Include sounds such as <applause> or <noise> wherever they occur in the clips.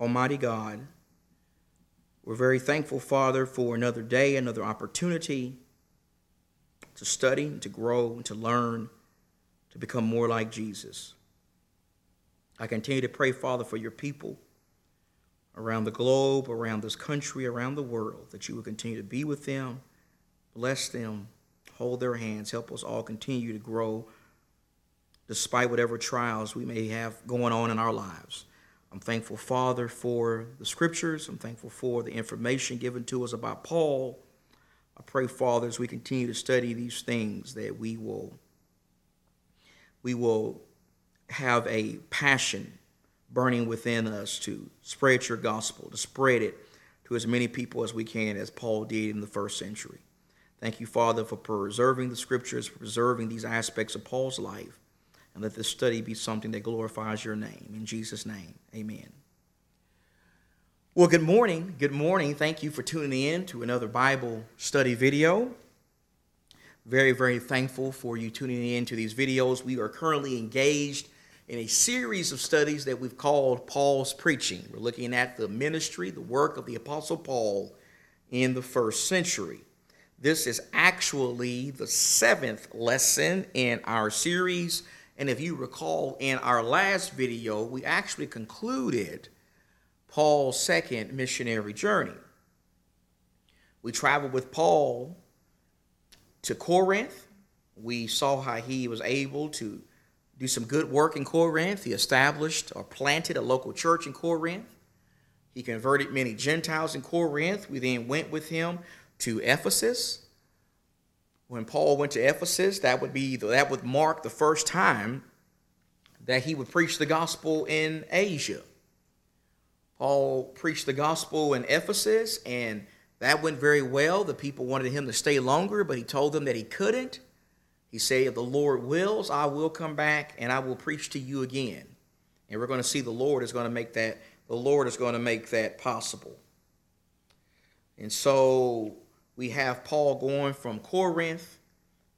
Almighty God, we're very thankful, Father, for another day, another opportunity to study, to grow, to learn, to become more like Jesus. I continue to pray, Father, for your people around the globe, around this country, around the world, that you will continue to be with them, bless them, hold their hands, help us all continue to grow despite whatever trials we may have going on in our lives. I'm thankful, Father, for the scriptures. I'm thankful for the information given to us about Paul. I pray, Father, as we continue to study these things, that we will we will have a passion burning within us to spread your gospel, to spread it to as many people as we can, as Paul did in the first century. Thank you, Father, for preserving the scriptures, preserving these aspects of Paul's life, and let this study be something that glorifies your name. In Jesus' name, amen. Well, good morning. Good morning. Thank you for tuning in to another Bible study video. Very, very thankful for you tuning in to these videos. We are currently engaged in a series of studies that we've called Paul's Preaching. We're looking at the ministry, the work of the Apostle Paul in the first century. This is actually the seventh lesson in our series. And if you recall, in our last video, we actually concluded Paul's second missionary journey. We traveled with Paul to Corinth. We saw how he was able to do some good work in Corinth. He established or planted a local church in Corinth. He converted many Gentiles in Corinth. We then went with him to Ephesus. When Paul went to Ephesus, that would be that would mark the first time that he would preach the gospel in Asia. Paul preached the gospel in Ephesus, and that went very well. The people wanted him to stay longer, but he told them that he couldn't. He said, If the Lord wills, I will come back and I will preach to you again. And we're going to see the Lord is going to make that, the Lord is going to make that possible. And so we have Paul going from Corinth,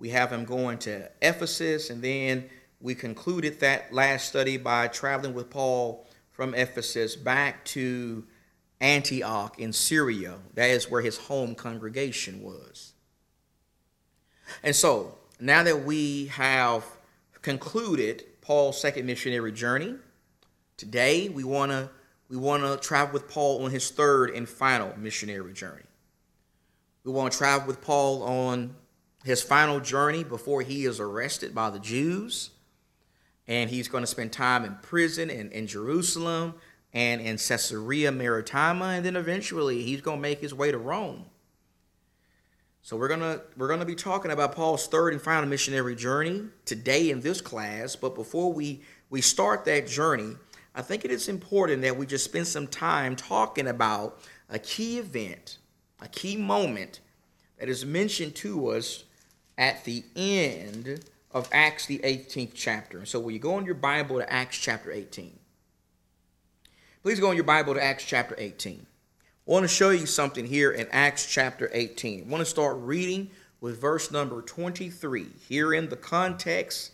we have him going to Ephesus, and then we concluded that last study by traveling with Paul from Ephesus back to Antioch in Syria. That is where his home congregation was. And so now that we have concluded Paul's second missionary journey, today we want to we want to travel with Paul on his third and final missionary journey. We want to travel with Paul on his final journey before he is arrested by the Jews. And he's going to spend time in prison in, in Jerusalem and in Caesarea Maritima. And then eventually he's going to make his way to Rome. So we're gonna we're gonna be talking about Paul's third and final missionary journey today in this class. But before we we start that journey, I think it is important that we just spend some time talking about a key event, a key moment that is mentioned to us at the end of Acts the 18th chapter. And So will you go in your Bible to Acts chapter 18? Please go in your Bible to Acts chapter 18. I want to show you something here in Acts chapter 18. I want to start reading with verse number 23. Here in the context,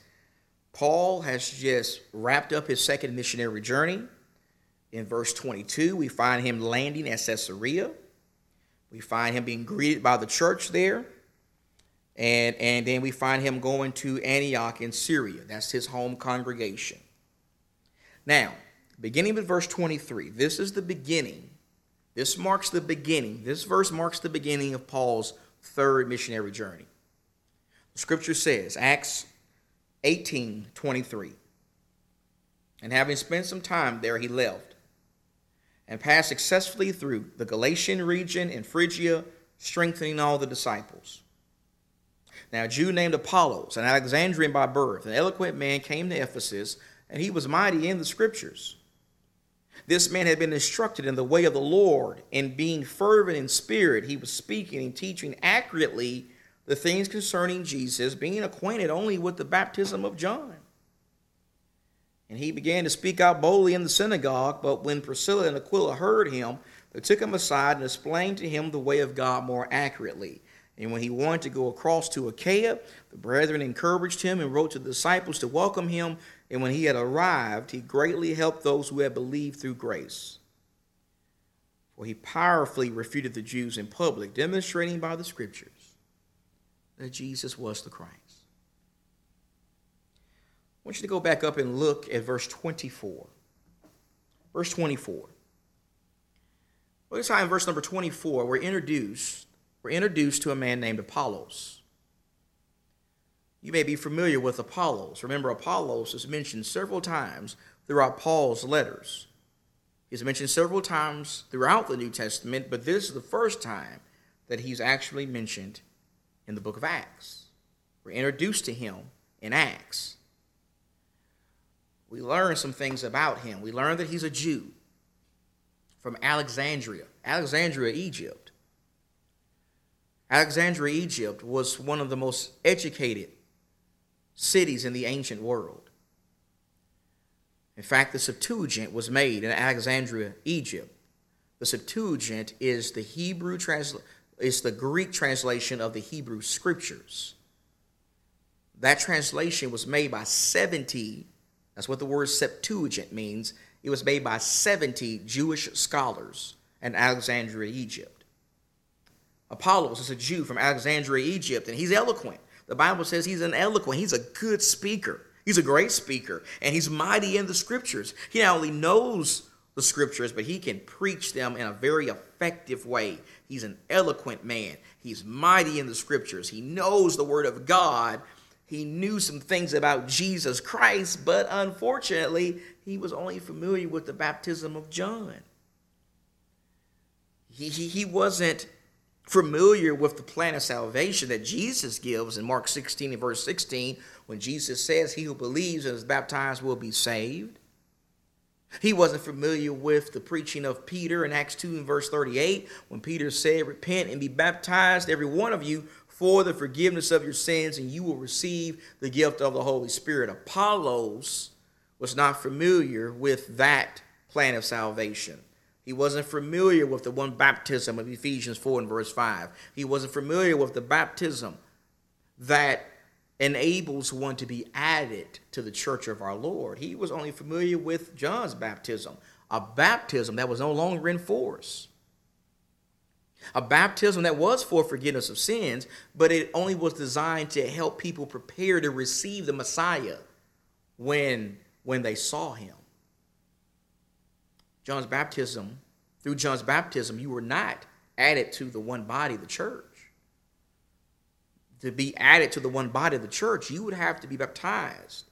Paul has just wrapped up his second missionary journey. In verse 22, we find him landing at Caesarea. We find him being greeted by the church there. And, and then we find him going to Antioch in Syria. That's his home congregation. Now, beginning with verse 23, this is the beginning this marks the beginning. This verse marks the beginning of Paul's third missionary journey. The scripture says, Acts 18 23. And having spent some time there, he left and passed successfully through the Galatian region and Phrygia, strengthening all the disciples. Now, a Jew named Apollos, an Alexandrian by birth, an eloquent man, came to Ephesus, and he was mighty in the scriptures this man had been instructed in the way of the Lord, and being fervent in spirit, he was speaking and teaching accurately the things concerning Jesus, being acquainted only with the baptism of John. And he began to speak out boldly in the synagogue, but when Priscilla and Aquila heard him, they took him aside and explained to him the way of God more accurately. And when he wanted to go across to Achaia, the brethren encouraged him and wrote to the disciples to welcome him and when he had arrived, he greatly helped those who had believed through grace. For he powerfully refuted the Jews in public, demonstrating by the scriptures that Jesus was the Christ. Want you to go back up and look at verse 24. Verse 24. Well, this time in verse number 24, we're introduced, we're introduced to a man named Apollos. You may be familiar with Apollos. Remember, Apollos is mentioned several times throughout Paul's letters. He's mentioned several times throughout the New Testament, but this is the first time that he's actually mentioned in the book of Acts. We're introduced to him in Acts. We learn some things about him. We learn that he's a Jew from Alexandria, Alexandria, Egypt. Alexandria, Egypt was one of the most educated cities in the ancient world. In fact, the Septuagint was made in Alexandria, Egypt. The Septuagint is the Hebrew translation is the Greek translation of the Hebrew scriptures. That translation was made by 70, that's what the word Septuagint means. It was made by 70 Jewish scholars in Alexandria, Egypt. Apollos is a Jew from Alexandria, Egypt, and he's eloquent. The Bible says he's an eloquent, he's a good speaker. He's a great speaker, and he's mighty in the scriptures. He not only knows the scriptures, but he can preach them in a very effective way. He's an eloquent man. He's mighty in the scriptures. He knows the word of God. He knew some things about Jesus Christ, but unfortunately, he was only familiar with the baptism of John. He, he, he wasn't familiar with the plan of salvation that Jesus gives in Mark 16 and verse 16 when Jesus says, He who believes and is baptized will be saved. He wasn't familiar with the preaching of Peter in Acts 2 and verse 38 when Peter said, Repent and be baptized, every one of you, for the forgiveness of your sins, and you will receive the gift of the Holy Spirit. Apollos was not familiar with that plan of salvation. He wasn't familiar with the one baptism of Ephesians 4 and verse 5. He wasn't familiar with the baptism that enables one to be added to the church of our Lord. He was only familiar with John's baptism, a baptism that was no longer in force. A baptism that was for forgiveness of sins, but it only was designed to help people prepare to receive the Messiah when, when they saw him. John's baptism, through John's baptism, you were not added to the one body, the church. To be added to the one body of the church, you would have to be baptized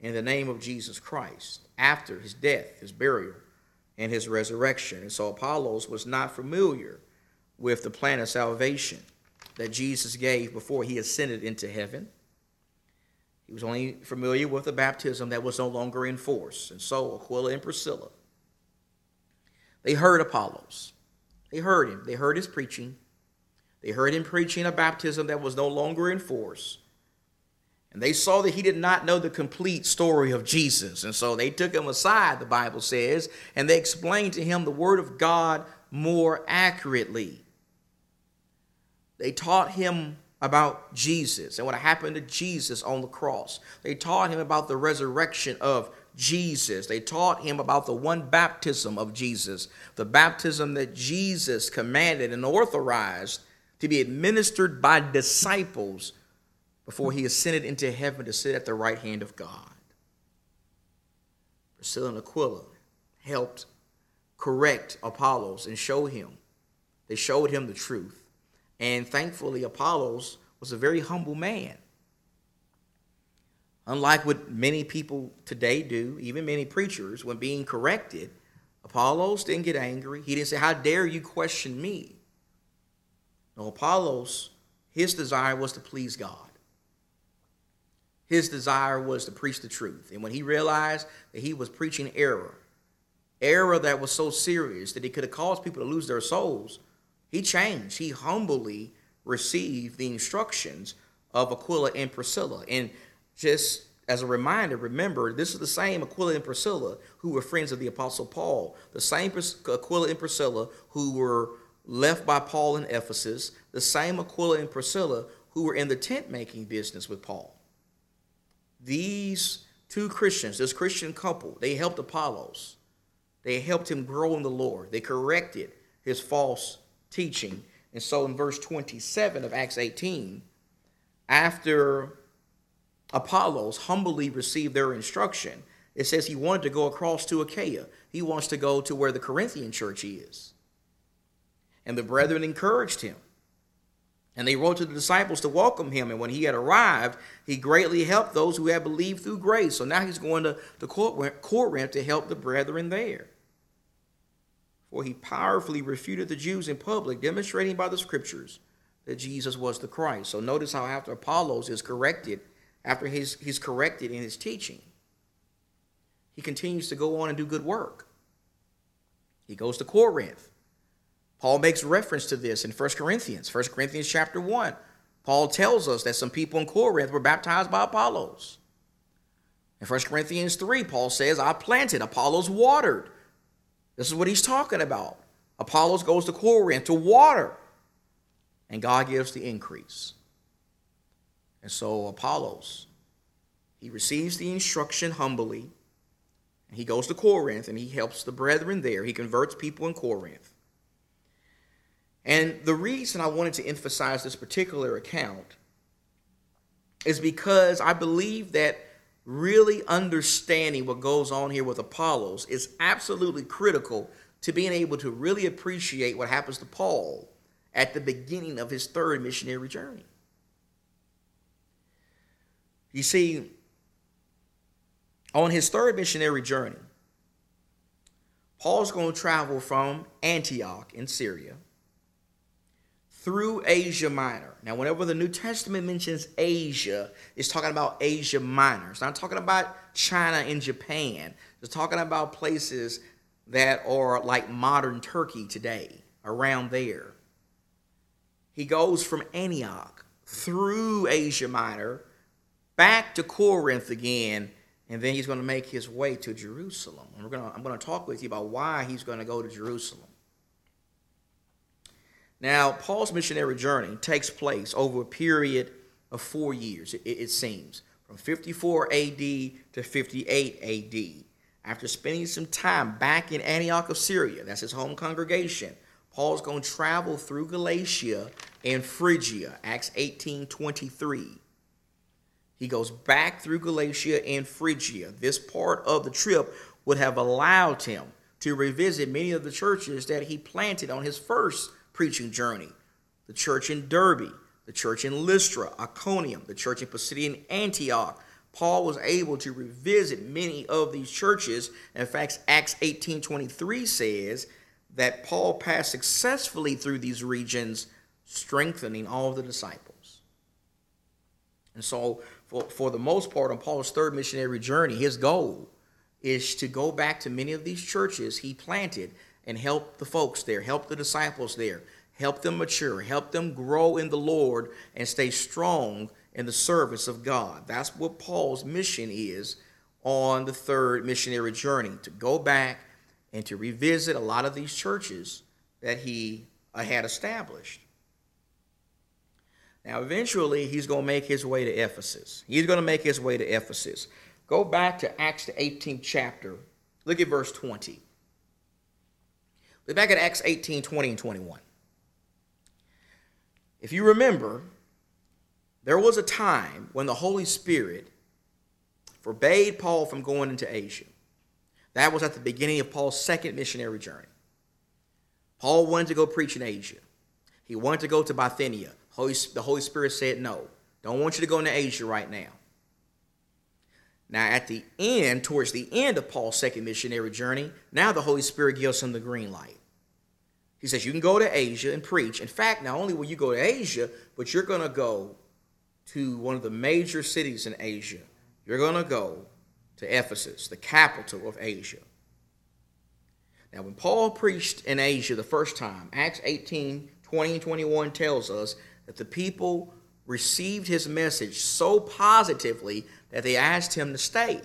in the name of Jesus Christ after his death, his burial, and his resurrection. And so Apollos was not familiar with the plan of salvation that Jesus gave before he ascended into heaven. He was only familiar with the baptism that was no longer in force. And so Aquila and Priscilla they heard Apollos. They heard him. They heard his preaching. They heard him preaching a baptism that was no longer in force. And they saw that he did not know the complete story of Jesus. And so they took him aside, the Bible says, and they explained to him the Word of God more accurately. They taught him about Jesus and what happened to Jesus on the cross. They taught him about the resurrection of Jesus. They taught him about the one baptism of Jesus, the baptism that Jesus commanded and authorized to be administered by disciples before he ascended into heaven to sit at the right hand of God. Priscilla and Aquila helped correct Apollos and show him. They showed him the truth. And thankfully, Apollos was a very humble man. Unlike what many people today do, even many preachers, when being corrected, Apollos didn't get angry. He didn't say, How dare you question me? No, Apollos, his desire was to please God. His desire was to preach the truth. And when he realized that he was preaching error, error that was so serious that it could have caused people to lose their souls, he changed. He humbly received the instructions of Aquila and Priscilla. And just as a reminder, remember, this is the same Aquila and Priscilla who were friends of the Apostle Paul, the same Aquila and Priscilla who were left by Paul in Ephesus, the same Aquila and Priscilla who were in the tent making business with Paul. These two Christians, this Christian couple, they helped Apollos. They helped him grow in the Lord. They corrected his false teaching. And so in verse 27 of Acts 18, after Apollos humbly received their instruction, it says he wanted to go across to Achaia. He wants to go to where the Corinthian church is. And the brethren encouraged him. And they wrote to the disciples to welcome him. And when he had arrived, he greatly helped those who had believed through grace. So now he's going to, the court Corinth to help the brethren there. For he powerfully refuted the Jews in public, demonstrating by the scriptures that Jesus was the Christ. So notice how after Apollos is corrected, after he's, he's corrected in his teaching, he continues to go on and do good work. He goes to Corinth. Paul makes reference to this in 1 Corinthians, 1 Corinthians chapter 1. Paul tells us that some people in Corinth were baptized by Apollos. In 1 Corinthians 3, Paul says, I planted, Apollos watered. This is what he's talking about. Apollos goes to Corinth to water, and God gives the increase. And so Apollos, he receives the instruction humbly, and he goes to Corinth and he helps the brethren there. He converts people in Corinth. And the reason I wanted to emphasize this particular account is because I believe that really understanding what goes on here with Apollos is absolutely critical to being able to really appreciate what happens to Paul at the beginning of his third missionary journey. You see, on his third missionary journey, Paul's going to travel from Antioch in Syria through Asia Minor. Now, whenever the New Testament mentions Asia, it's talking about Asia Minor. It's not talking about China and Japan. It's talking about places that are like modern Turkey today, around there. He goes from Antioch through Asia Minor back to Corinth again, and then he's going to make his way to Jerusalem. And we're going to, I'm going to talk with you about why he's going to go to Jerusalem. Now, Paul's missionary journey takes place over a period of four years, it, it seems, from 54 AD to 58 AD. After spending some time back in Antioch of Syria, that's his home congregation, Paul's going to travel through Galatia and Phrygia, Acts 18 23. He goes back through Galatia and Phrygia. This part of the trip would have allowed him to revisit many of the churches that he planted on his first preaching journey. The church in Derbe, the church in Lystra, Iconium, the church in Pisidian Antioch. Paul was able to revisit many of these churches. In fact, Acts 18:23 says that Paul passed successfully through these regions, strengthening all the disciples. And so, for, for the most part, on Paul's third missionary journey, his goal is to go back to many of these churches he planted and help the folks there, help the disciples there, help them mature, help them grow in the Lord and stay strong in the service of God. That's what Paul's mission is on the third missionary journey to go back and to revisit a lot of these churches that he uh, had established. Now, eventually, he's going to make his way to Ephesus. He's going to make his way to Ephesus. Go back to Acts, the 18th chapter. Look at verse 20. Back at Acts 18 20 and 21. If you remember, there was a time when the Holy Spirit forbade Paul from going into Asia. That was at the beginning of Paul's second missionary journey. Paul wanted to go preach in Asia. He wanted to go to Bithynia. Holy, the Holy Spirit said, No, don't want you to go into Asia right now. Now, at the end, towards the end of Paul's second missionary journey, now the Holy Spirit gives him the green light. He says, You can go to Asia and preach. In fact, not only will you go to Asia, but you're going to go to one of the major cities in Asia. You're going to go to Ephesus, the capital of Asia. Now, when Paul preached in Asia the first time, Acts 18 20 and 21 tells us that the people received his message so positively that they asked him to stay.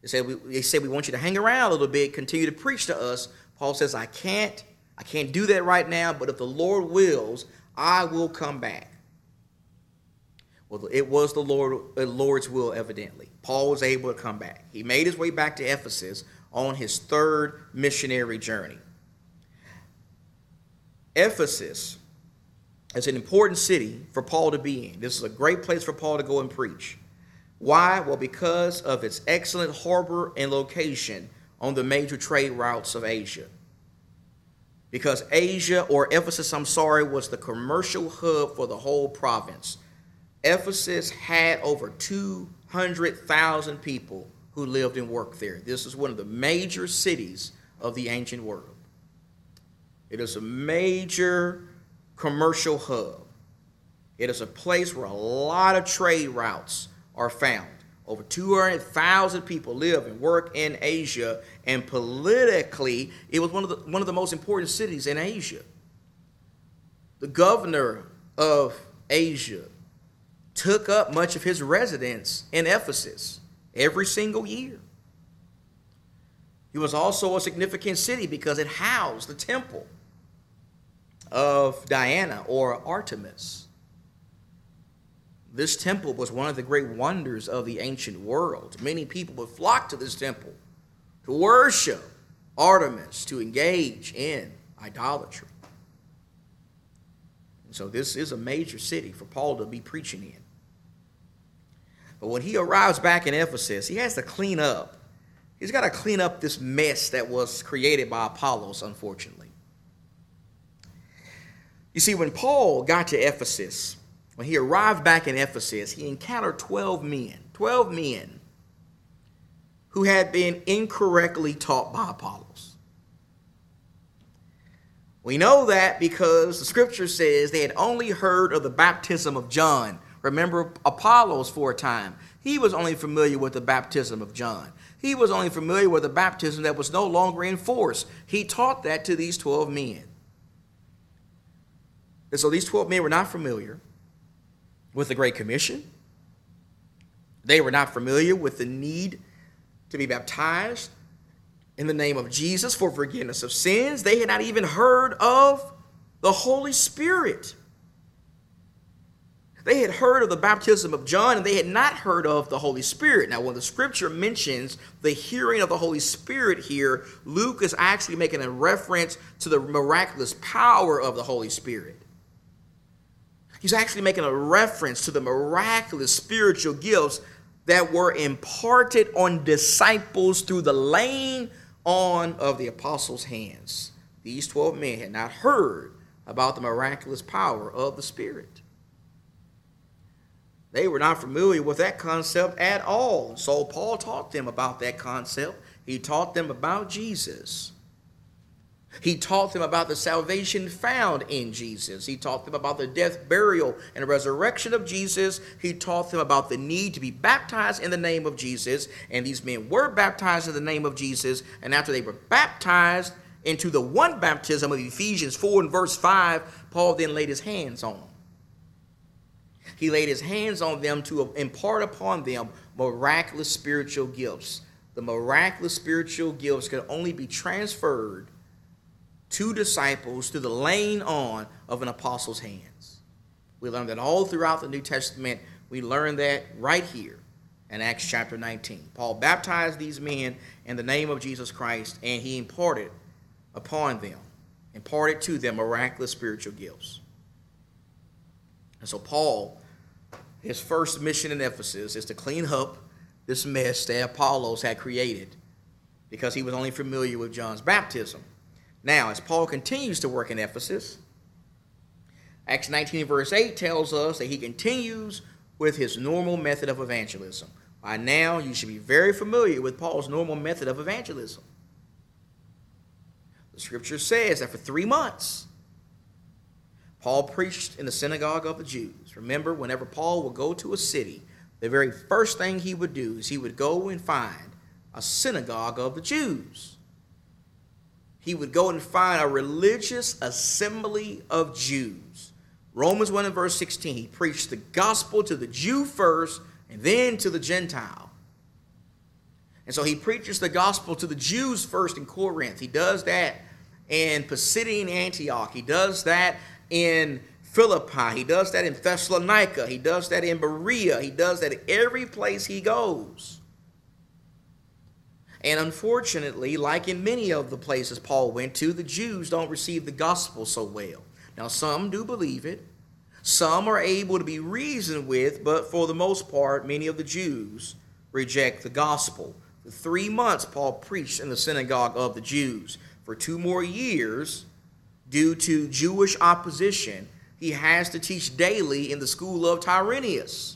They said, we, they said, We want you to hang around a little bit, continue to preach to us. Paul says, I can't I can't do that right now, but if the Lord wills, I will come back. Well, it was the Lord, the Lord's will, evidently. Paul was able to come back. He made his way back to Ephesus on his third missionary journey. Ephesus is an important city for Paul to be in. This is a great place for Paul to go and preach. Why? Well, because of its excellent harbor and location on the major trade routes of Asia. Because Asia, or Ephesus, I'm sorry, was the commercial hub for the whole province. Ephesus had over 200,000 people who lived and worked there. This is one of the major cities of the ancient world. It is a major commercial hub. It is a place where a lot of trade routes are found. Over 200,000 people live and work in Asia, and politically, it was one of the, one of the most important cities in Asia. The governor of Asia took up much of his residence in Ephesus every single year. It was also a significant city because it housed the temple of Diana or Artemis. This temple was one of the great wonders of the ancient world. Many people would flock to this temple to worship Artemis, to engage in idolatry. And so, this is a major city for Paul to be preaching in. But when he arrives back in Ephesus, he has to clean up. He's got to clean up this mess that was created by Apollos, unfortunately. You see, when Paul got to Ephesus, when he arrived back in Ephesus, he encountered 12 men, 12 men who had been incorrectly taught by Apollos. We know that because the scripture says they had only heard of the baptism of John. Remember Apollos for a time. He was only familiar with the baptism of John. He was only familiar with the baptism that was no longer in force. He taught that to these 12 men. And so these 12 men were not familiar with the Great Commission. They were not familiar with the need to be baptized in the name of Jesus for forgiveness of sins. They had not even heard of the Holy Spirit. They had heard of the baptism of John and they had not heard of the Holy Spirit. Now, when the scripture mentions the hearing of the Holy Spirit here, Luke is actually making a reference to the miraculous power of the Holy Spirit. He's actually making a reference to the miraculous spiritual gifts that were imparted on disciples through the laying on of the apostles' hands. These 12 men had not heard about the miraculous power of the Spirit. They were not familiar with that concept at all. So Paul taught them about that concept. He taught them about Jesus. He taught them about the salvation found in Jesus. He taught them about the death, burial, and resurrection of Jesus. He taught them about the need to be baptized in the name of Jesus. And these men were baptized in the name of Jesus. And after they were baptized into the one baptism of Ephesians 4 and verse 5, Paul then laid his hands on them. He laid his hands on them to impart upon them miraculous spiritual gifts. The miraculous spiritual gifts could only be transferred to disciples through the laying on of an apostle's hands. We learn that all throughout the New Testament. We learn that right here in Acts chapter 19. Paul baptized these men in the name of Jesus Christ, and he imparted upon them, imparted to them miraculous spiritual gifts. And so, Paul, his first mission in Ephesus is to clean up this mess that Apollos had created because he was only familiar with John's baptism. Now, as Paul continues to work in Ephesus, Acts 19, verse 8 tells us that he continues with his normal method of evangelism. By now, you should be very familiar with Paul's normal method of evangelism. The scripture says that for three months, Paul preached in the synagogue of the Jews. Remember, whenever Paul would go to a city, the very first thing he would do is he would go and find a synagogue of the Jews he would go and find a religious assembly of Jews. Romans 1 and verse 16, he preached the gospel to the Jew first and then to the Gentile. And so he preaches the gospel to the Jews first in Corinth. He does that in Pisidian Antioch. He does that in Philippi. He does that in Thessalonica. He does that in Berea. He does that every place he goes. And unfortunately, like in many of the places Paul went to, the Jews don't receive the gospel so well. Now, some do believe it. Some are able to be reasoned with, but for the most part, many of the Jews reject the gospel. For three months, Paul preached in the synagogue of the Jews. For two more years, due to Jewish opposition, he has to teach daily in the school of Tyrannus.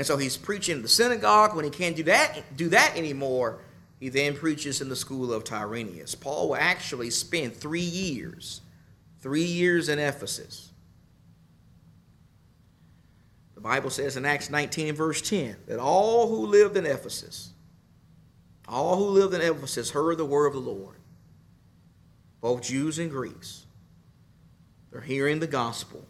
And so he's preaching in the synagogue. When he can't do that, do that anymore, he then preaches in the school of Tyrannus. Paul will actually spend three years, three years in Ephesus. The Bible says in Acts 19 and verse 10 that all who lived in Ephesus, all who lived in Ephesus heard the word of the Lord, both Jews and Greeks. They're hearing the gospel.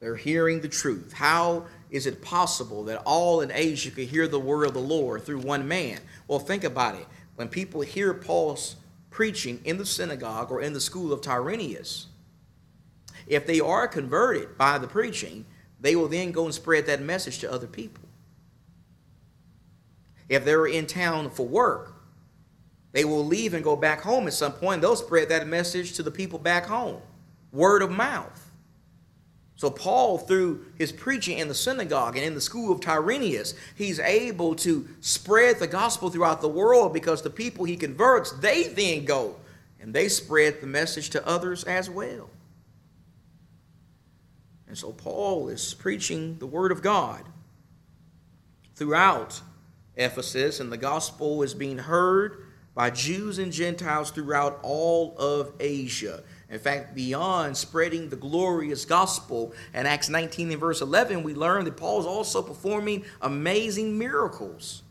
They're hearing the truth. How is it possible that all in Asia could hear the word of the Lord through one man? Well, think about it. When people hear Paul's preaching in the synagogue or in the school of Tyrannus, if they are converted by the preaching, they will then go and spread that message to other people. If they're in town for work, they will leave and go back home at some point. They'll spread that message to the people back home. Word of mouth. So, Paul, through his preaching in the synagogue and in the school of Tyrannus, he's able to spread the gospel throughout the world because the people he converts, they then go and they spread the message to others as well. And so, Paul is preaching the word of God throughout Ephesus, and the gospel is being heard by Jews and Gentiles throughout all of Asia. In fact, beyond spreading the glorious gospel, in Acts 19 and verse 11, we learn that Paul is also performing amazing miracles.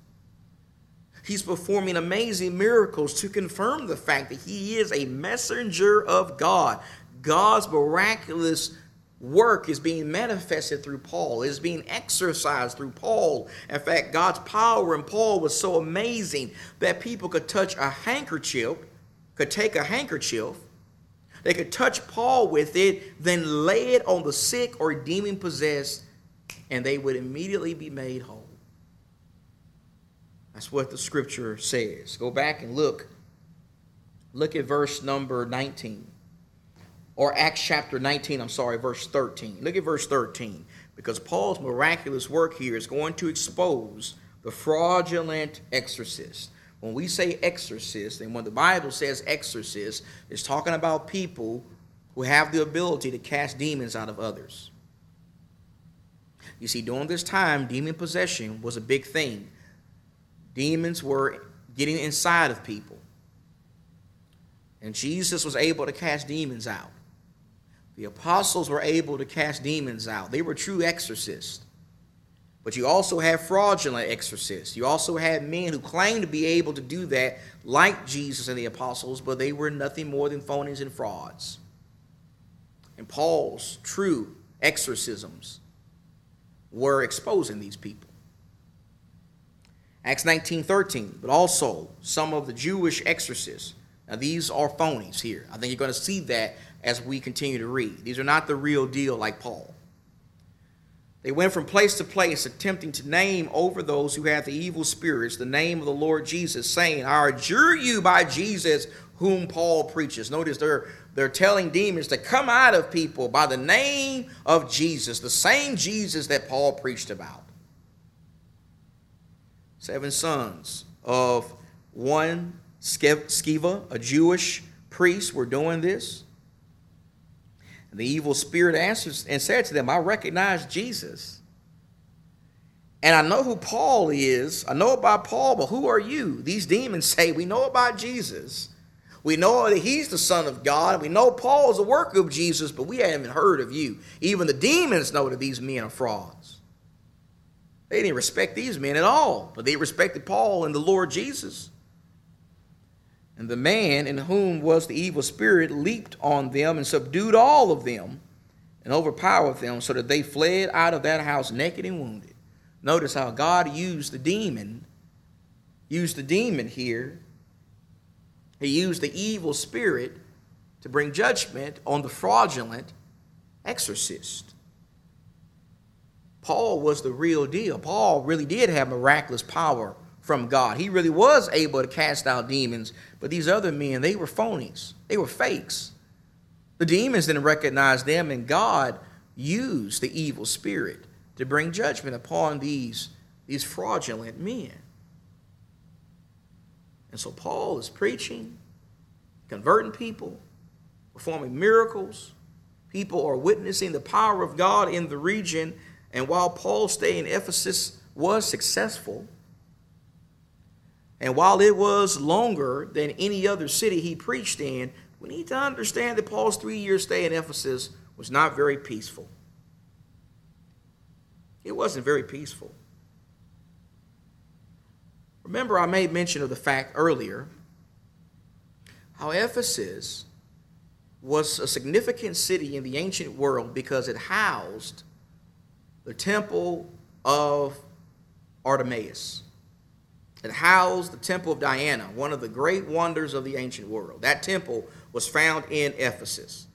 He's performing amazing miracles to confirm the fact that he is a messenger of God. God's miraculous work is being manifested through Paul, is being exercised through Paul. In fact, God's power in Paul was so amazing that people could touch a handkerchief, could take a handkerchief, they could touch Paul with it, then lay it on the sick or demon possessed, and they would immediately be made whole. That's what the scripture says. Go back and look. Look at verse number 19. Or Acts chapter 19, I'm sorry, verse 13. Look at verse 13. Because Paul's miraculous work here is going to expose the fraudulent exorcist. When we say exorcist, and when the Bible says exorcist, it's talking about people who have the ability to cast demons out of others. You see, during this time, demon possession was a big thing. Demons were getting inside of people. And Jesus was able to cast demons out. The apostles were able to cast demons out. They were true exorcists. But you also have fraudulent exorcists. You also had men who claimed to be able to do that, like Jesus and the apostles, but they were nothing more than phonies and frauds. And Paul's true exorcisms were exposing these people. Acts 19:13, but also some of the Jewish exorcists. Now these are phonies here. I think you're going to see that as we continue to read. These are not the real deal like Paul. They went from place to place, attempting to name over those who had the evil spirits the name of the Lord Jesus, saying, I adjure you by Jesus whom Paul preaches. Notice they're, they're telling demons to come out of people by the name of Jesus, the same Jesus that Paul preached about. Seven sons of one Sceva, a Jewish priest, were doing this. And the evil spirit answered and said to them, I recognize Jesus. And I know who Paul is. I know about Paul, but who are you? These demons say, We know about Jesus. We know that he's the Son of God. We know Paul is a work of Jesus, but we haven't heard of you. Even the demons know that these men are frauds. They didn't respect these men at all, but they respected Paul and the Lord Jesus. And the man in whom was the evil spirit leaped on them and subdued all of them and overpowered them so that they fled out of that house naked and wounded. Notice how God used the demon, used the demon here. He used the evil spirit to bring judgment on the fraudulent exorcist. Paul was the real deal. Paul really did have miraculous power from God. He really was able to cast out demons, but these other men, they were phonies. They were fakes. The demons didn't recognize them, and God used the evil spirit to bring judgment upon these, these fraudulent men. And so Paul is preaching, converting people, performing miracles. People are witnessing the power of God in the region. And while Paul's stay in Ephesus was successful, and while it was longer than any other city he preached in, we need to understand that Paul's three year stay in Ephesus was not very peaceful. It wasn't very peaceful. Remember, I made mention of the fact earlier how Ephesus was a significant city in the ancient world because it housed the temple of Artemis. It housed the temple of Diana, one of the great wonders of the ancient world. That temple was found in Ephesus.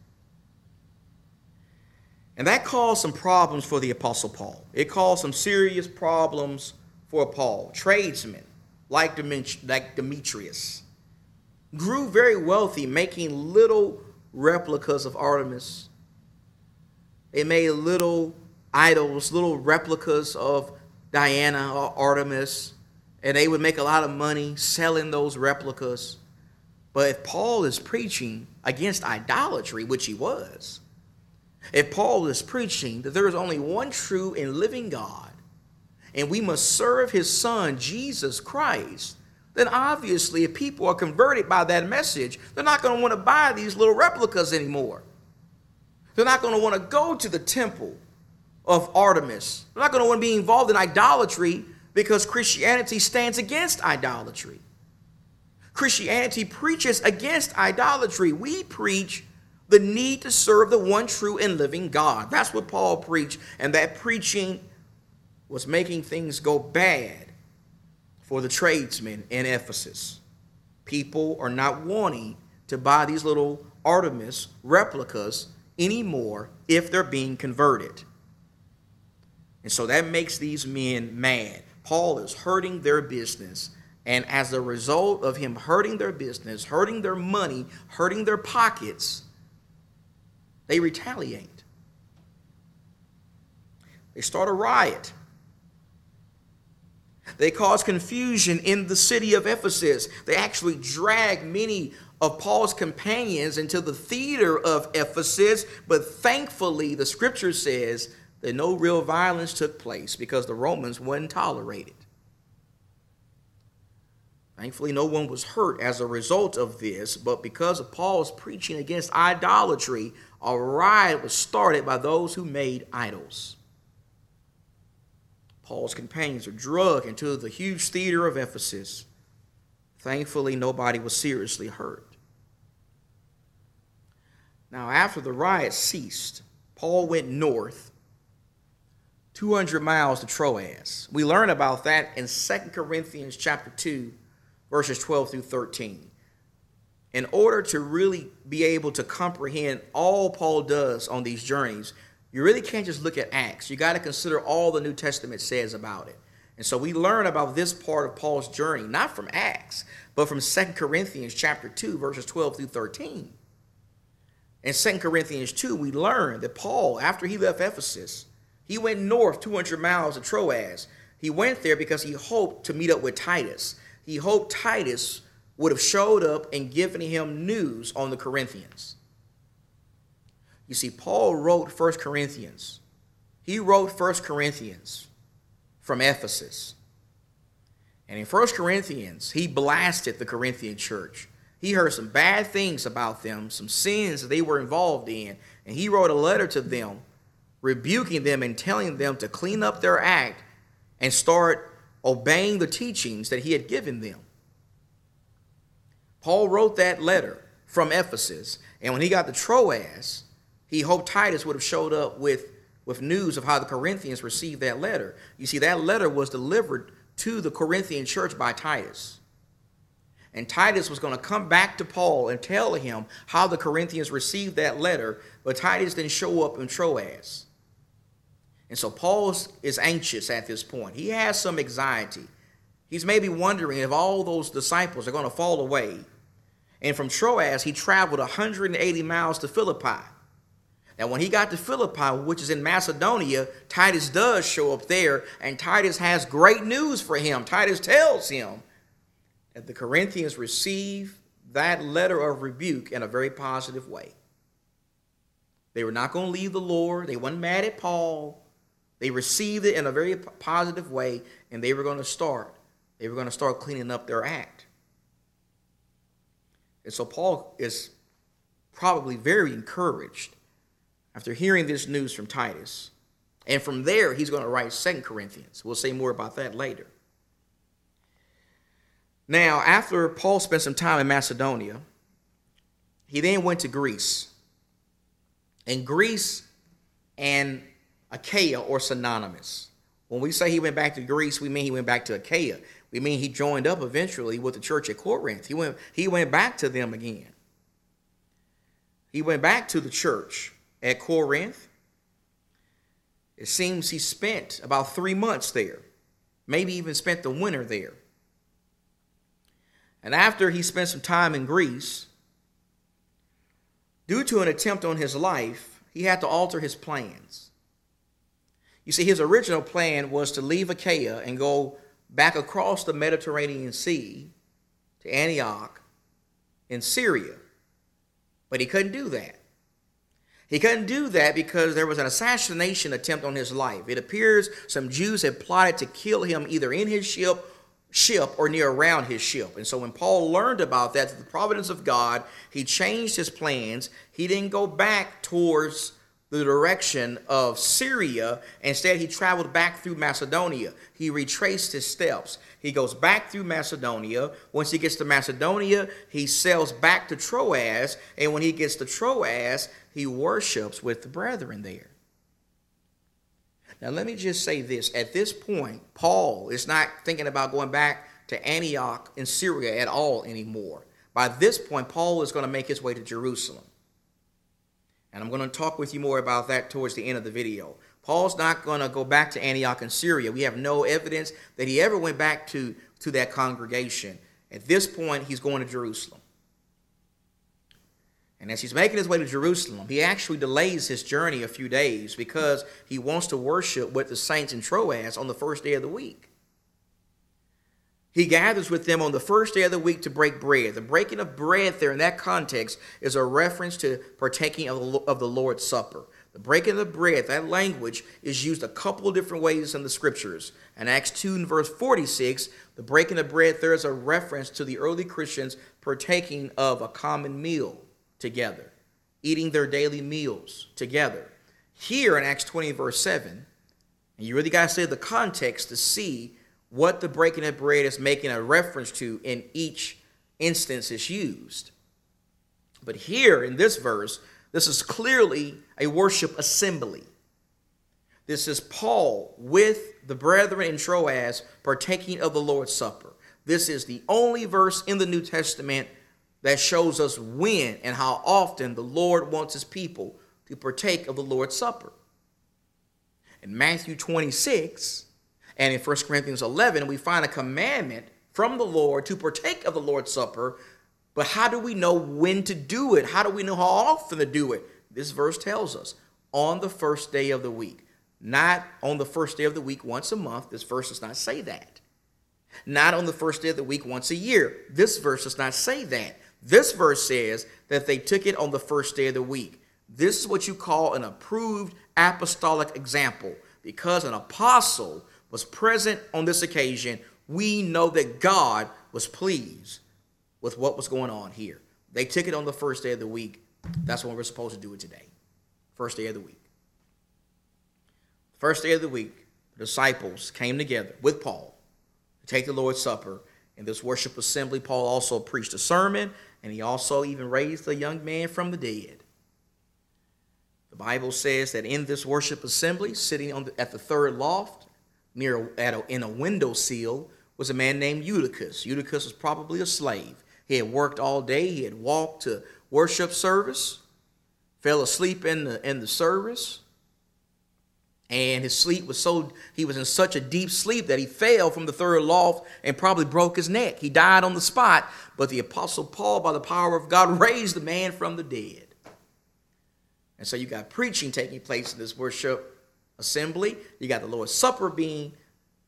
And that caused some problems for the Apostle Paul. It caused some serious problems for Paul. Tradesmen like Demetrius grew very wealthy, making little replicas of Artemis. They made little idols, little replicas of Diana or Artemis, and they would make a lot of money selling those replicas. But if Paul is preaching against idolatry, which he was, if Paul is preaching that there is only one true and living God, and we must serve his son, Jesus Christ, then obviously, if people are converted by that message, they're not going to want to buy these little replicas anymore. They're not going to want to go to the temple of Artemis. They're not going to want to be involved in idolatry because Christianity stands against idolatry. Christianity preaches against idolatry. We preach the need to serve the one true and living God. That's what Paul preached, and that preaching was making things go bad for the tradesmen in Ephesus. People are not wanting to buy these little Artemis replicas anymore if they're being converted. And so that makes these men mad. Paul is hurting their business. And as a result of him hurting their business, hurting their money, hurting their pockets, they retaliate. They start a riot. They cause confusion in the city of Ephesus. They actually drag many of Paul's companions into the theater of Ephesus, but thankfully, the scripture says that no real violence took place because the Romans wouldn't tolerate it. Thankfully, no one was hurt as a result of this, but because of Paul's preaching against idolatry, a riot was started by those who made idols. Paul's companions were dragged into the huge theater of Ephesus. Thankfully, nobody was seriously hurt. Now, after the riot ceased, Paul went north 200 miles to Troas. We learn about that in 2 Corinthians chapter 2, verses 12 through 13 in order to really be able to comprehend all Paul does on these journeys, you really can't just look at Acts. You got to consider all the New Testament says about it. And so we learn about this part of Paul's journey, not from Acts, but from 2 Corinthians chapter 2, verses 12 through 13. In 2 Corinthians 2, we learn that Paul, after he left Ephesus, he went north 200 miles to Troas. He went there because he hoped to meet up with Titus. He hoped Titus would have showed up and given him news on the Corinthians. You see, Paul wrote First Corinthians. He wrote First Corinthians from Ephesus. And in First Corinthians, he blasted the Corinthian church. He heard some bad things about them, some sins that they were involved in, and he wrote a letter to them, rebuking them and telling them to clean up their act and start obeying the teachings that he had given them. Paul wrote that letter from Ephesus, and when he got to Troas, he hoped Titus would have showed up with, with news of how the Corinthians received that letter. You see, that letter was delivered to the Corinthian church by Titus. And Titus was going to come back to Paul and tell him how the Corinthians received that letter, but Titus didn't show up in Troas. And so Paul is anxious at this point. He has some anxiety. He's maybe wondering if all those disciples are going to fall away. And from Troas, he traveled 180 miles to Philippi. Now, when he got to Philippi, which is in Macedonia, Titus does show up there, and Titus has great news for him. Titus tells him that the Corinthians receive that letter of rebuke in a very positive way. They were not going to leave the Lord. They weren't mad at Paul. They received it in a very positive way, and they were going to start. They were going to start cleaning up their act. And so Paul is probably very encouraged after hearing this news from Titus. And from there, he's going to write Second Corinthians. We'll say more about that later. Now, after Paul spent some time in Macedonia, he then went to Greece. And Greece and Achaia or synonymous. When we say he went back to Greece, we mean he went back to Achaia. We mean he joined up eventually with the church at Corinth. He went, he went back to them again. He went back to the church at Corinth. It seems he spent about three months there, maybe even spent the winter there. And after he spent some time in Greece, due to an attempt on his life, he had to alter his plans. You see, his original plan was to leave Achaia and go back across the Mediterranean Sea to Antioch in Syria. But he couldn't do that. He couldn't do that because there was an assassination attempt on his life. It appears some Jews had plotted to kill him either in his ship ship or near around his ship. And so when Paul learned about that, the providence of God, he changed his plans. He didn't go back towards the direction of Syria. Instead, he traveled back through Macedonia. He retraced his steps. He goes back through Macedonia. Once he gets to Macedonia, he sails back to Troas. And when he gets to Troas, he worships with the brethren there. Now, let me just say this. At this point, Paul is not thinking about going back to Antioch in Syria at all anymore. By this point, Paul is going to make his way to Jerusalem. And I'm going to talk with you more about that towards the end of the video. Paul's not going to go back to Antioch in Syria. We have no evidence that he ever went back to, to that congregation. At this point, he's going to Jerusalem. And as he's making his way to Jerusalem, he actually delays his journey a few days because he wants to worship with the saints in Troas on the first day of the week. He gathers with them on the first day of the week to break bread. The breaking of bread there in that context is a reference to partaking of the Lord's Supper. The breaking of the bread, that language is used a couple of different ways in the scriptures. In Acts 2 and verse 46, the breaking of bread there is a reference to the early Christians partaking of a common meal together, eating their daily meals together. Here in Acts 20, verse 7, and you really got to say the context to see what the breaking of bread is making a reference to in each instance is used. But here in this verse, this is clearly a worship assembly. This is Paul with the brethren in Troas partaking of the Lord's Supper. This is the only verse in the New Testament that shows us when and how often the Lord wants his people to partake of the Lord's Supper. In Matthew 26 and in 1 Corinthians 11, we find a commandment from the Lord to partake of the Lord's Supper. But how do we know when to do it? How do we know how often to do it? This verse tells us on the first day of the week. Not on the first day of the week once a month. This verse does not say that. Not on the first day of the week once a year. This verse does not say that. This verse says that they took it on the first day of the week. This is what you call an approved apostolic example. Because an apostle was present on this occasion, we know that God was pleased with what was going on here. They took it on the first day of the week. That's when we're supposed to do it today. First day of the week. First day of the week, the disciples came together with Paul to take the Lord's Supper. In this worship assembly, Paul also preached a sermon and he also even raised a young man from the dead. The Bible says that in this worship assembly, sitting the, at the third loft, near at a, in a window sill, was a man named Eutychus. Eutychus was probably a slave. He had worked all day. He had walked to worship service, fell asleep in the, in the service, And his sleep was so, he was in such a deep sleep that he fell from the third loft and probably broke his neck. He died on the spot. But the Apostle Paul, by the power of God, <laughs> raised the man from the dead. And so you got preaching taking place in this worship assembly. You got the Lord's Supper being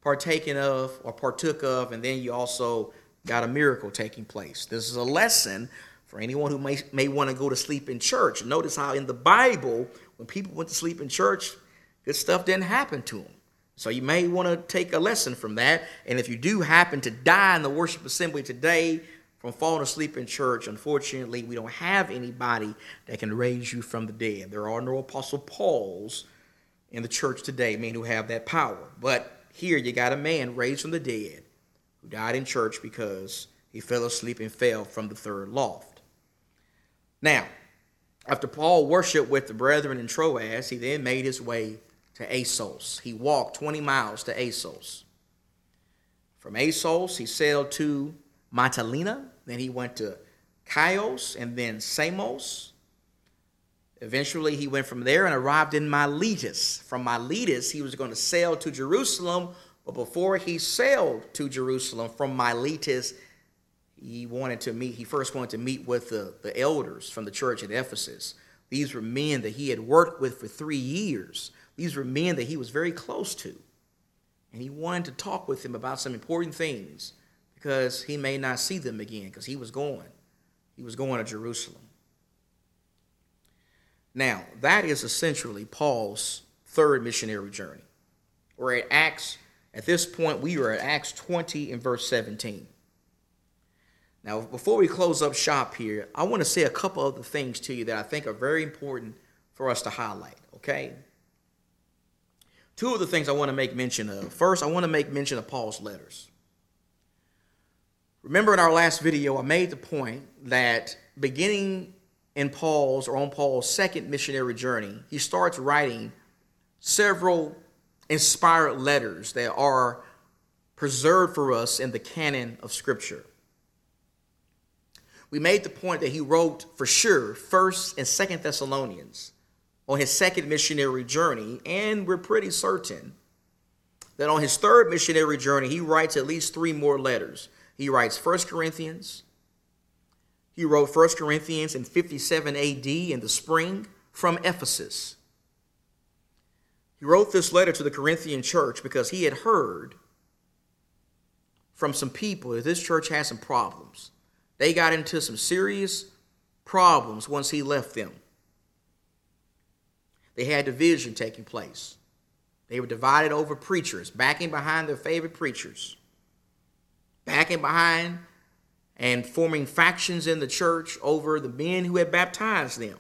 partaken of or partook of. And then you also got a miracle taking place. This is a lesson for anyone who may, may want to go to sleep in church. Notice how in the Bible, when people went to sleep in church, good stuff didn't happen to them. So you may want to take a lesson from that. And if you do happen to die in the worship assembly today from falling asleep in church, unfortunately, we don't have anybody that can raise you from the dead. There are no Apostle Pauls in the church today, men who have that power. But here you got a man raised from the dead who died in church because he fell asleep and fell from the third loft. Now, after Paul worshiped with the brethren in Troas, he then made his way to Assos. He walked 20 miles to Assos. From Assos, he sailed to Mytilene. Then he went to Chios and then Samos. Eventually, he went from there and arrived in Miletus. From Miletus, he was going to sail to Jerusalem, but before he sailed to Jerusalem from Miletus, he wanted to meet, he first wanted to meet with the, the elders from the church at Ephesus. These were men that he had worked with for three years. These were men that he was very close to. And he wanted to talk with them about some important things because he may not see them again because he was going. He was going to Jerusalem. Now, that is essentially Paul's third missionary journey. We're at Acts, at this point, we are at Acts 20 and verse 17. Now, before we close up shop here, I want to say a couple other things to you that I think are very important for us to highlight, okay? Two of the things I want to make mention of. First, I want to make mention of Paul's letters. Remember in our last video, I made the point that beginning in Paul's or on Paul's second missionary journey, he starts writing several inspired letters that are preserved for us in the canon of Scripture. We made the point that he wrote for sure First and Second Thessalonians on his second missionary journey, and we're pretty certain that on his third missionary journey, he writes at least three more letters. He writes First Corinthians. He wrote First Corinthians in 57 AD in the spring from Ephesus. He wrote this letter to the Corinthian church because he had heard from some people that this church had some problems. They got into some serious problems once he left them. They had division taking place. They were divided over preachers, backing behind their favorite preachers, backing behind and forming factions in the church over the men who had baptized them.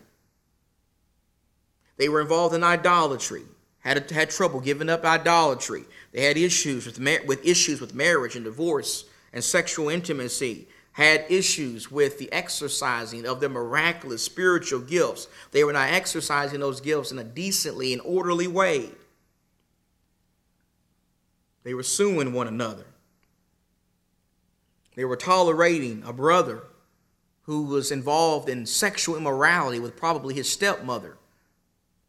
They were involved in idolatry, had, had trouble giving up idolatry. They had issues with, with issues with marriage and divorce and sexual intimacy had issues with the exercising of their miraculous spiritual gifts. They were not exercising those gifts in a decently and orderly way. They were suing one another. They were tolerating a brother who was involved in sexual immorality with probably his stepmother.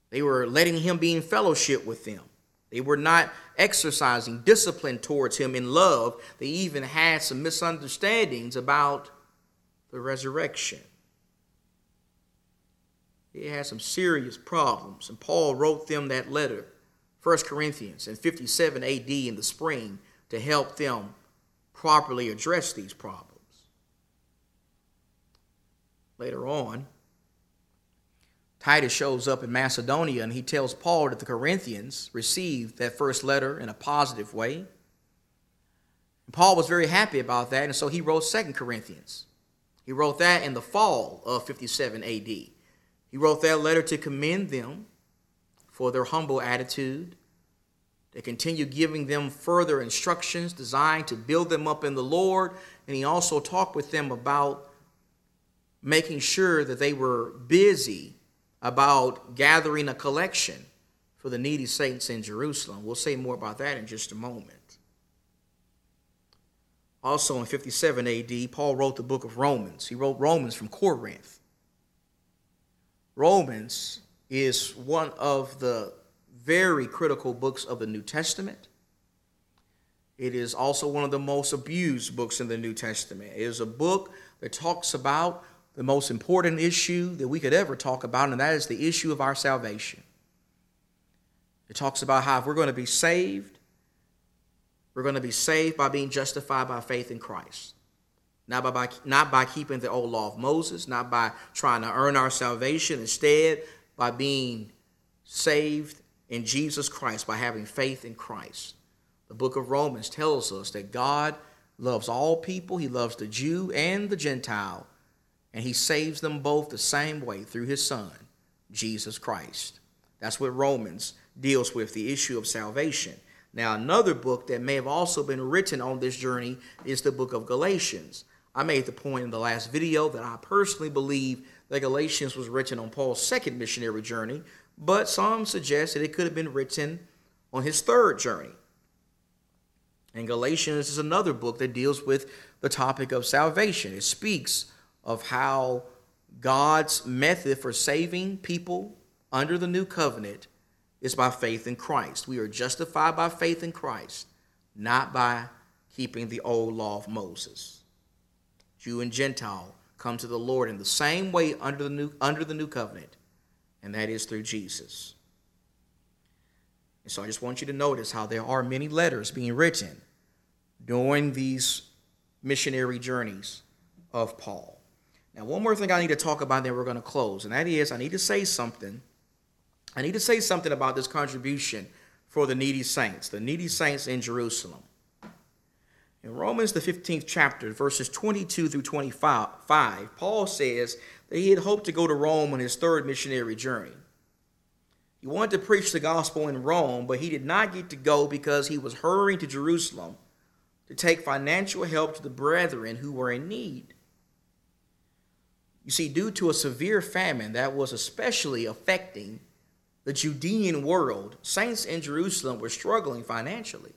They were letting him be in fellowship with them. They were not exercising discipline towards him in love. They even had some misunderstandings about the resurrection. They had some serious problems, and Paul wrote them that letter, 1 Corinthians, in 57 AD in the spring, to help them properly address these problems. Later on, Titus shows up in Macedonia and he tells Paul that the Corinthians received that first letter in a positive way. And Paul was very happy about that, and so he wrote Second Corinthians. He wrote that in the fall of 57 AD. He wrote that letter to commend them for their humble attitude, to continue giving them further instructions designed to build them up in the Lord, and he also talked with them about making sure that they were busy about gathering a collection for the needy saints in Jerusalem. We'll say more about that in just a moment. Also in 57 AD, Paul wrote the book of Romans. He wrote Romans from Corinth. Romans is one of the very critical books of the New Testament. It is also one of the most abused books in the New Testament. It is a book that talks about the most important issue that we could ever talk about, and that is the issue of our salvation. It talks about how if we're going to be saved, we're going to be saved by being justified by faith in Christ. Not by, by, not by keeping the old law of Moses, not by trying to earn our salvation, instead, by being saved in Jesus Christ, by having faith in Christ. The book of Romans tells us that God loves all people, He loves the Jew and the Gentile, and He saves them both the same way through His Son, Jesus Christ. That's what Romans deals with the issue of salvation. Now, another book that may have also been written on this journey is the book of Galatians. I made the point in the last video that I personally believe that Galatians was written on Paul's second missionary journey, but some suggest that it could have been written on his third journey. And Galatians is another book that deals with the topic of salvation. It speaks of how God's method for saving people under the new covenant is by faith in Christ. We are justified by faith in Christ, not by keeping the old law of Moses. Jew and Gentile come to the Lord in the same way under the new, under the new covenant, and that is through Jesus. And so I just want you to notice how there are many letters being written during these missionary journeys of Paul. Now, one more thing I need to talk about, and then we're going to close, and that is I need to say something I need to say something about this contribution for the needy saints, the needy saints in Jerusalem. In Romans, the 15th chapter, verses 22 through 25, Paul says that he had hoped to go to Rome on his third missionary journey. He wanted to preach the gospel in Rome, but he did not get to go because he was hurrying to Jerusalem to take financial help to the brethren who were in need. You see, due to a severe famine that was especially affecting the Judean world, saints in Jerusalem were struggling financially.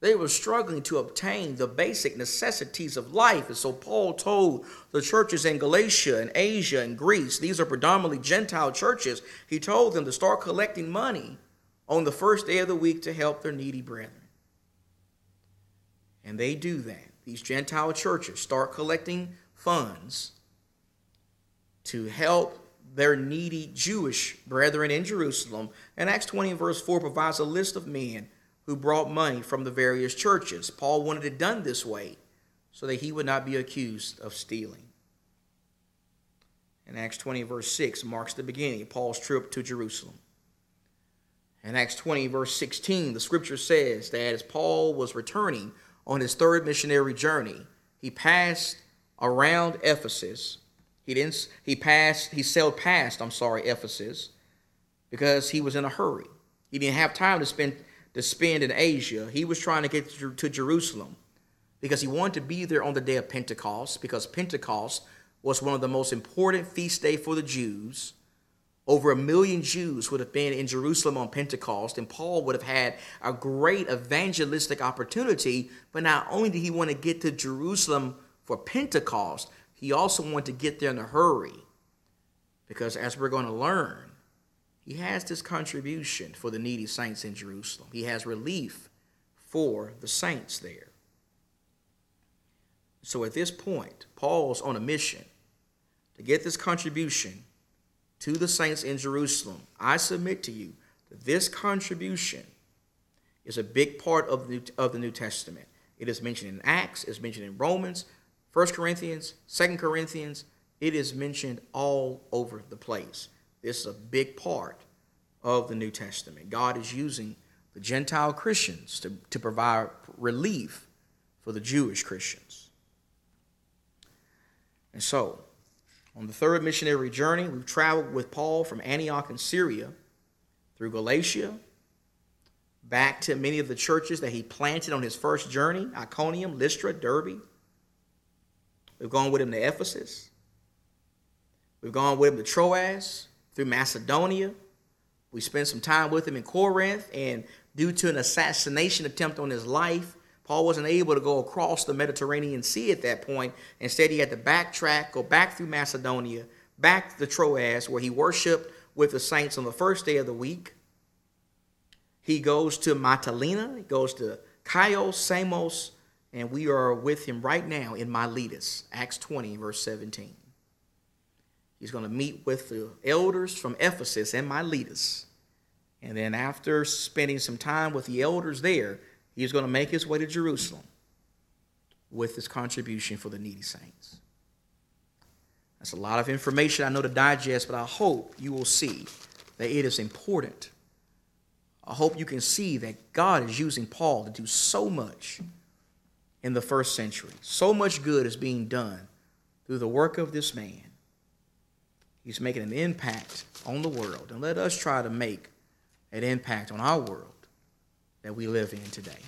They were struggling to obtain the basic necessities of life. And so Paul told the churches in Galatia and Asia and Greece, these are predominantly Gentile churches, he told them to start collecting money on the first day of the week to help their needy brethren. And they do that. These Gentile churches start collecting funds to help their needy Jewish brethren in Jerusalem. And Acts 20 and verse 4 provides a list of men who brought money from the various churches. Paul wanted it done this way so that he would not be accused of stealing. And Acts 20 verse 6 marks the beginning of Paul's trip to Jerusalem. In Acts 20 verse 16, the scripture says that as Paul was returning on his third missionary journey, he passed around Ephesus he didn't he passed he sailed past, I'm sorry, Ephesus because he was in a hurry. He didn't have time to spend to spend in Asia. He was trying to get to, Jerusalem because he wanted to be there on the day of Pentecost because Pentecost was one of the most important feast day for the Jews. Over a million Jews would have been in Jerusalem on Pentecost, and Paul would have had a great evangelistic opportunity. But not only did he want to get to Jerusalem for Pentecost, he also wanted to get there in a hurry because, as we're going to learn, he has this contribution for the needy saints in Jerusalem. He has relief for the saints there. So at this point, Paul's on a mission to get this contribution to the saints in Jerusalem. I submit to you that this contribution is a big part of the New, of the New Testament. It is mentioned in Acts, it's mentioned in Romans, First Corinthians, Second Corinthians, it is mentioned all over the place. This is a big part of the New Testament. God is using the Gentile Christians to, to provide relief for the Jewish Christians. And so, on the third missionary journey, we've traveled with Paul from Antioch in Syria through Galatia, back to many of the churches that he planted on his first journey Iconium, Lystra, Derbe. We've gone with him to Ephesus. We've gone with him to Troas, through Macedonia. We spent some time with him in Corinth, and due to an assassination attempt on his life, Paul wasn't able to go across the Mediterranean Sea at that point. Instead, he had to backtrack, go back through Macedonia, back to Troas, where he worshiped with the saints on the first day of the week. He goes to Mytilene, he goes to Chios, Samos, and we are with him right now in Miletus, Acts 20, verse 17. He's going to meet with the elders from Ephesus and Miletus. And then, after spending some time with the elders there, he's going to make his way to Jerusalem with his contribution for the needy saints. That's a lot of information I know to digest, but I hope you will see that it is important. I hope you can see that God is using Paul to do so much in the first century. So much good is being done through the work of this man. He's making an impact on the world. And let us try to make an impact on our world that we live in today.